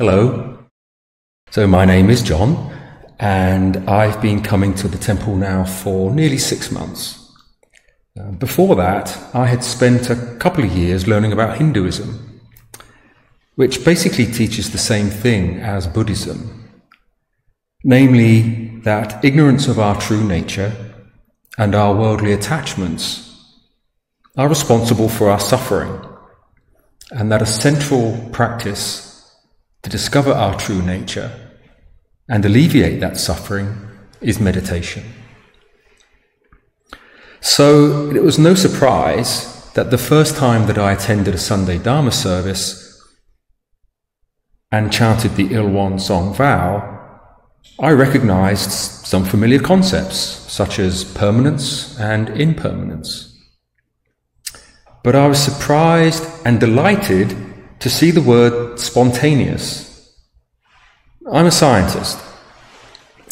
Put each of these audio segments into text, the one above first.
Hello. So, my name is John, and I've been coming to the temple now for nearly six months. Uh, before that, I had spent a couple of years learning about Hinduism, which basically teaches the same thing as Buddhism, namely that ignorance of our true nature and our worldly attachments are responsible for our suffering, and that a central practice to discover our true nature and alleviate that suffering is meditation. So it was no surprise that the first time that I attended a Sunday Dharma service and chanted the Il-Won-Sang vow, I recognized some familiar concepts such as permanence and impermanence. But I was surprised and delighted to see the word spontaneous. I'm a scientist,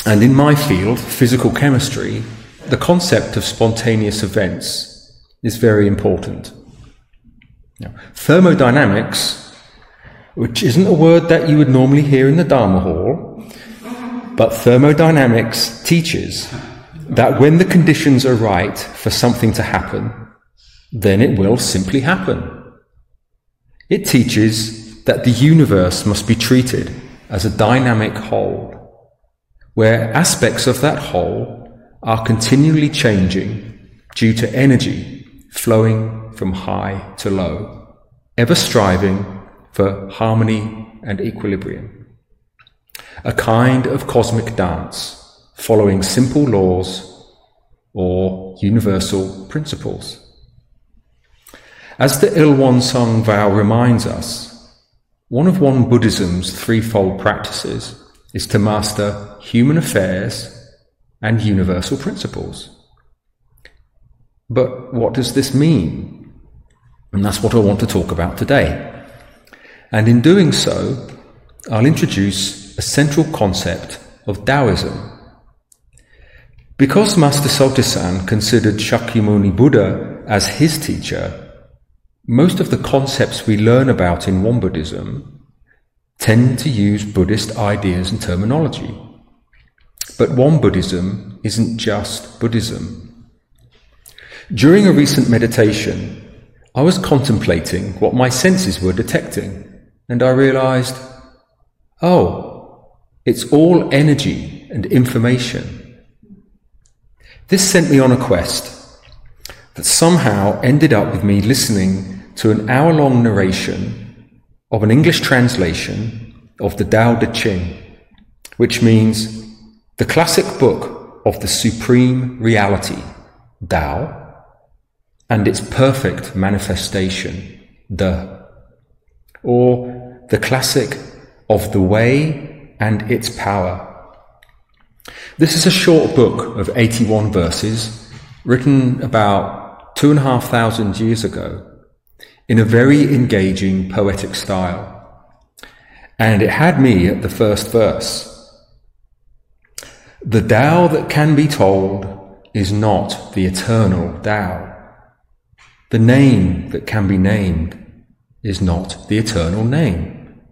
and in my field, physical chemistry, the concept of spontaneous events is very important. Now, thermodynamics, which isn't a word that you would normally hear in the Dharma hall, but thermodynamics teaches that when the conditions are right for something to happen, then it will simply happen. It teaches that the universe must be treated as a dynamic whole, where aspects of that whole are continually changing due to energy flowing from high to low, ever striving for harmony and equilibrium. A kind of cosmic dance following simple laws or universal principles. As the Il-Won-Sang vow reminds us, one of Won Buddhism's threefold practices is to master human affairs and universal principles. But what does this mean? And that's what I want to talk about today. And in doing so, I'll introduce a central concept of Taoism. Because Master Sotaesan considered Shakyamuni Buddha as his teacher, most of the concepts we learn about in Won Buddhism tend to use Buddhist ideas and terminology. But Won Buddhism isn't just Buddhism. During a recent meditation, I was contemplating what my senses were detecting, and I realized, oh, it's all energy and information. This sent me on a quest that somehow ended up with me listening to an hour long narration of an English translation of the Tao Te Ching, which means the classic book of the supreme reality, Tao, and its perfect manifestation, the, or the classic of the way and its power. This is a short book of 81 verses written about two and a half thousand years ago in a very engaging poetic style. And it had me at the first verse. The Tao that can be told is not the eternal Tao. The name that can be named is not the eternal name.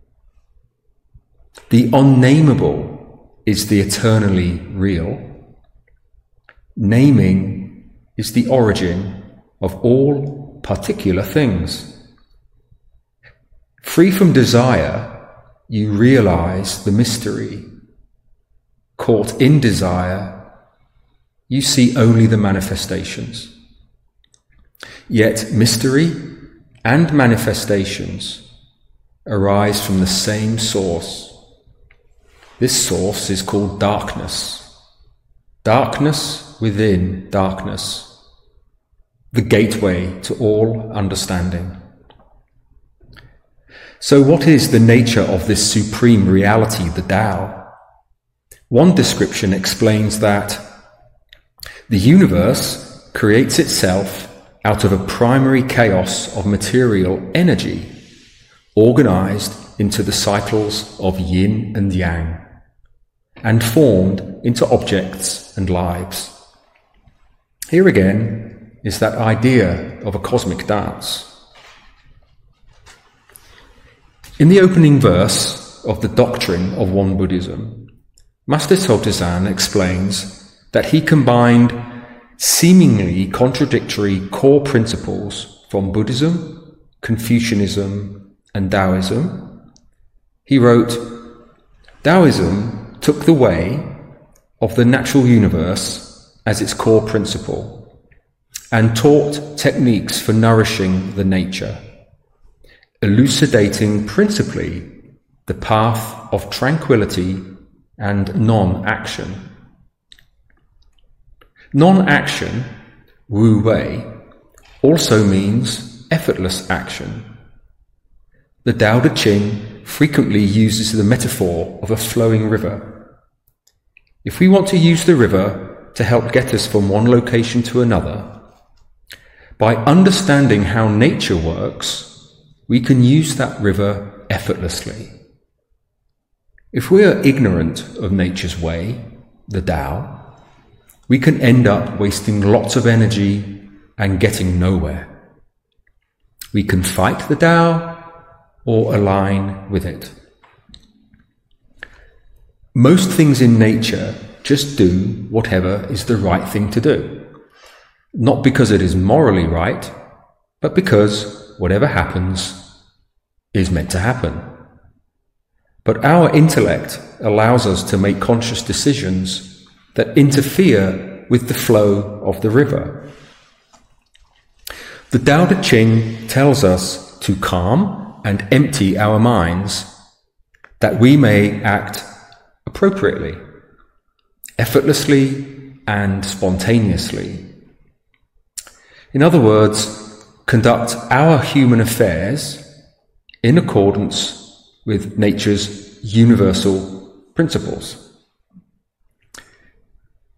The unnameable is the eternally real. Naming is the origin of all particular things. Free from desire, you realize the mystery. Caught in desire, you see only the manifestations. Yet mystery and manifestations arise from the same source. This source is called darkness. Darkness within darkness the gateway to all understanding. So, what is the nature of this supreme reality, the Tao? One description explains that the universe creates itself out of a primary chaos of material energy, organized into the cycles of yin and yang, and formed into objects and lives. Here again, is that idea of a cosmic dance. In the opening verse of the doctrine of Won Buddhism, Master Sotaesan explains that he combined seemingly contradictory core principles from Buddhism, Confucianism, and Taoism. He wrote, Taoism took the way of the natural universe as its core principle and taught techniques for nourishing the nature, elucidating principally the path of tranquility and non action. Non action, Wu Wei, also means effortless action. The Tao Te Ching frequently uses the metaphor of a flowing river. If we want to use the river to help get us from one location to another, by understanding how nature works, we can use that river effortlessly. If we are ignorant of nature's way, the Tao, we can end up wasting lots of energy and getting nowhere. We can fight the Tao or align with it. Most things in nature just do whatever is the right thing to do. Not because it is morally right, but because whatever happens is meant to happen. But our intellect allows us to make conscious decisions that interfere with the flow of the river. The Tao Te Ching tells us to calm and empty our minds that we may act appropriately, effortlessly, and spontaneously. In other words, conduct our human affairs in accordance with nature's universal principles.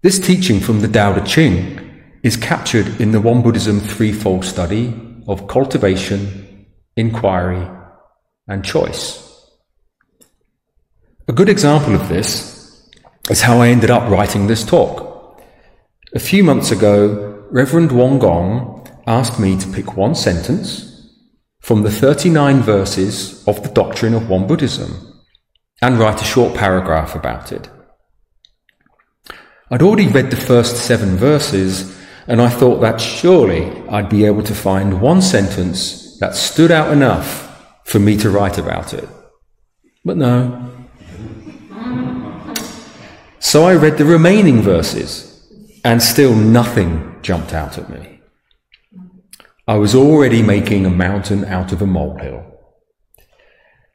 This teaching from the Tao Te Ching is captured in the Won Buddhism threefold study of cultivation, inquiry, and choice. A good example of this is how I ended up writing this talk. A few months ago, Reverend Wong Gong asked me to pick one sentence from the 39 verses of the doctrine of Won Buddhism and write a short paragraph about it. I'd already read the first seven verses, and I thought that surely I'd be able to find one sentence that stood out enough for me to write about it. But no. So I read the remaining verses, and still nothing jumped out at me. I was already making a mountain out of a molehill.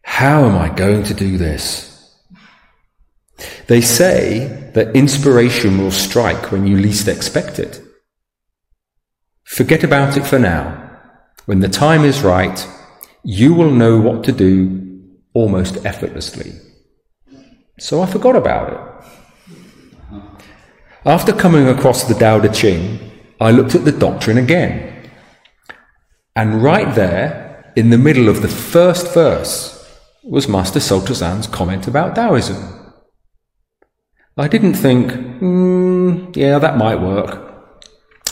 How am I going to do this? They say that inspiration will strike when you least expect it. Forget about it for now. When the time is right, you will know what to do almost effortlessly. So I forgot about it. After coming across the Tao Te Ching, I looked at the doctrine again. And right there, in the middle of the first verse, was Master Sotaesan's comment about Taoism. I didn't think, mm, yeah, that might work.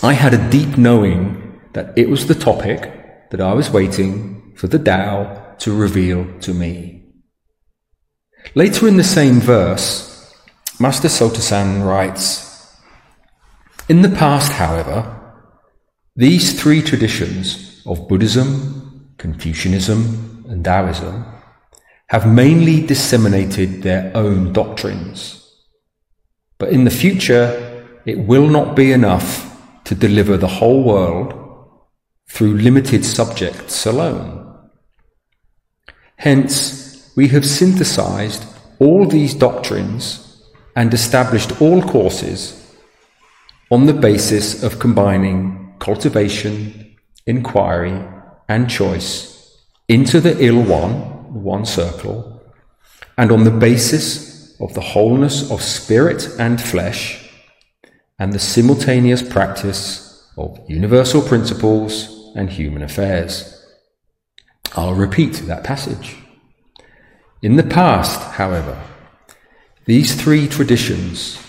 I had a deep knowing that it was the topic that I was waiting for the Tao to reveal to me. Later in the same verse, Master Sotasan writes, In the past, however, these three traditions of Buddhism, Confucianism, and Taoism have mainly disseminated their own doctrines but in the future, it will not be enough to deliver the whole world through limited subjects alone. Hence, we have synthesized all these doctrines and established all courses on the basis of combining cultivation, inquiry, and choice into the Il-Won, one circle, and on the basis of the wholeness of spirit and flesh, and the simultaneous practice of universal principles and human affairs. I'll repeat that passage. In the past, however, these three traditions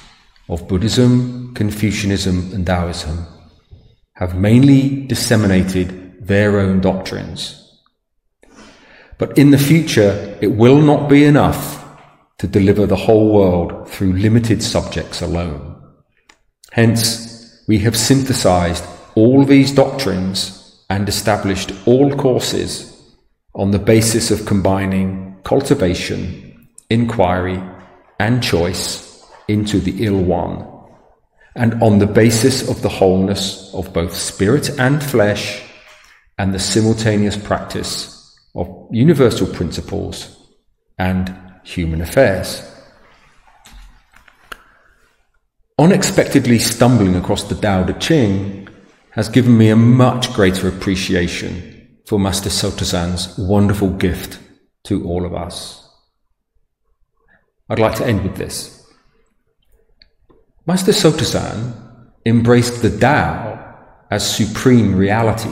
of Buddhism, Confucianism, and Taoism have mainly disseminated their own doctrines. But in the future, it will not be enough to deliver the whole world through limited subjects alone. Hence, we have synthesized all these doctrines and established all courses on the basis of combining cultivation, inquiry, and choice into the Il-Won, and on the basis of the wholeness of both spirit and flesh, and the simultaneous practice of universal principles and human affairs. Unexpectedly stumbling across the Tao Te Ching has given me a much greater appreciation for Master Sotaesan's wonderful gift to all of us. I'd like to end with this. Master Sotaesan embraced the Tao as supreme reality.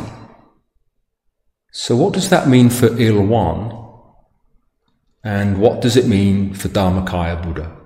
So, what does that mean for Il-Won? And what does it mean for Dharmakaya Buddha?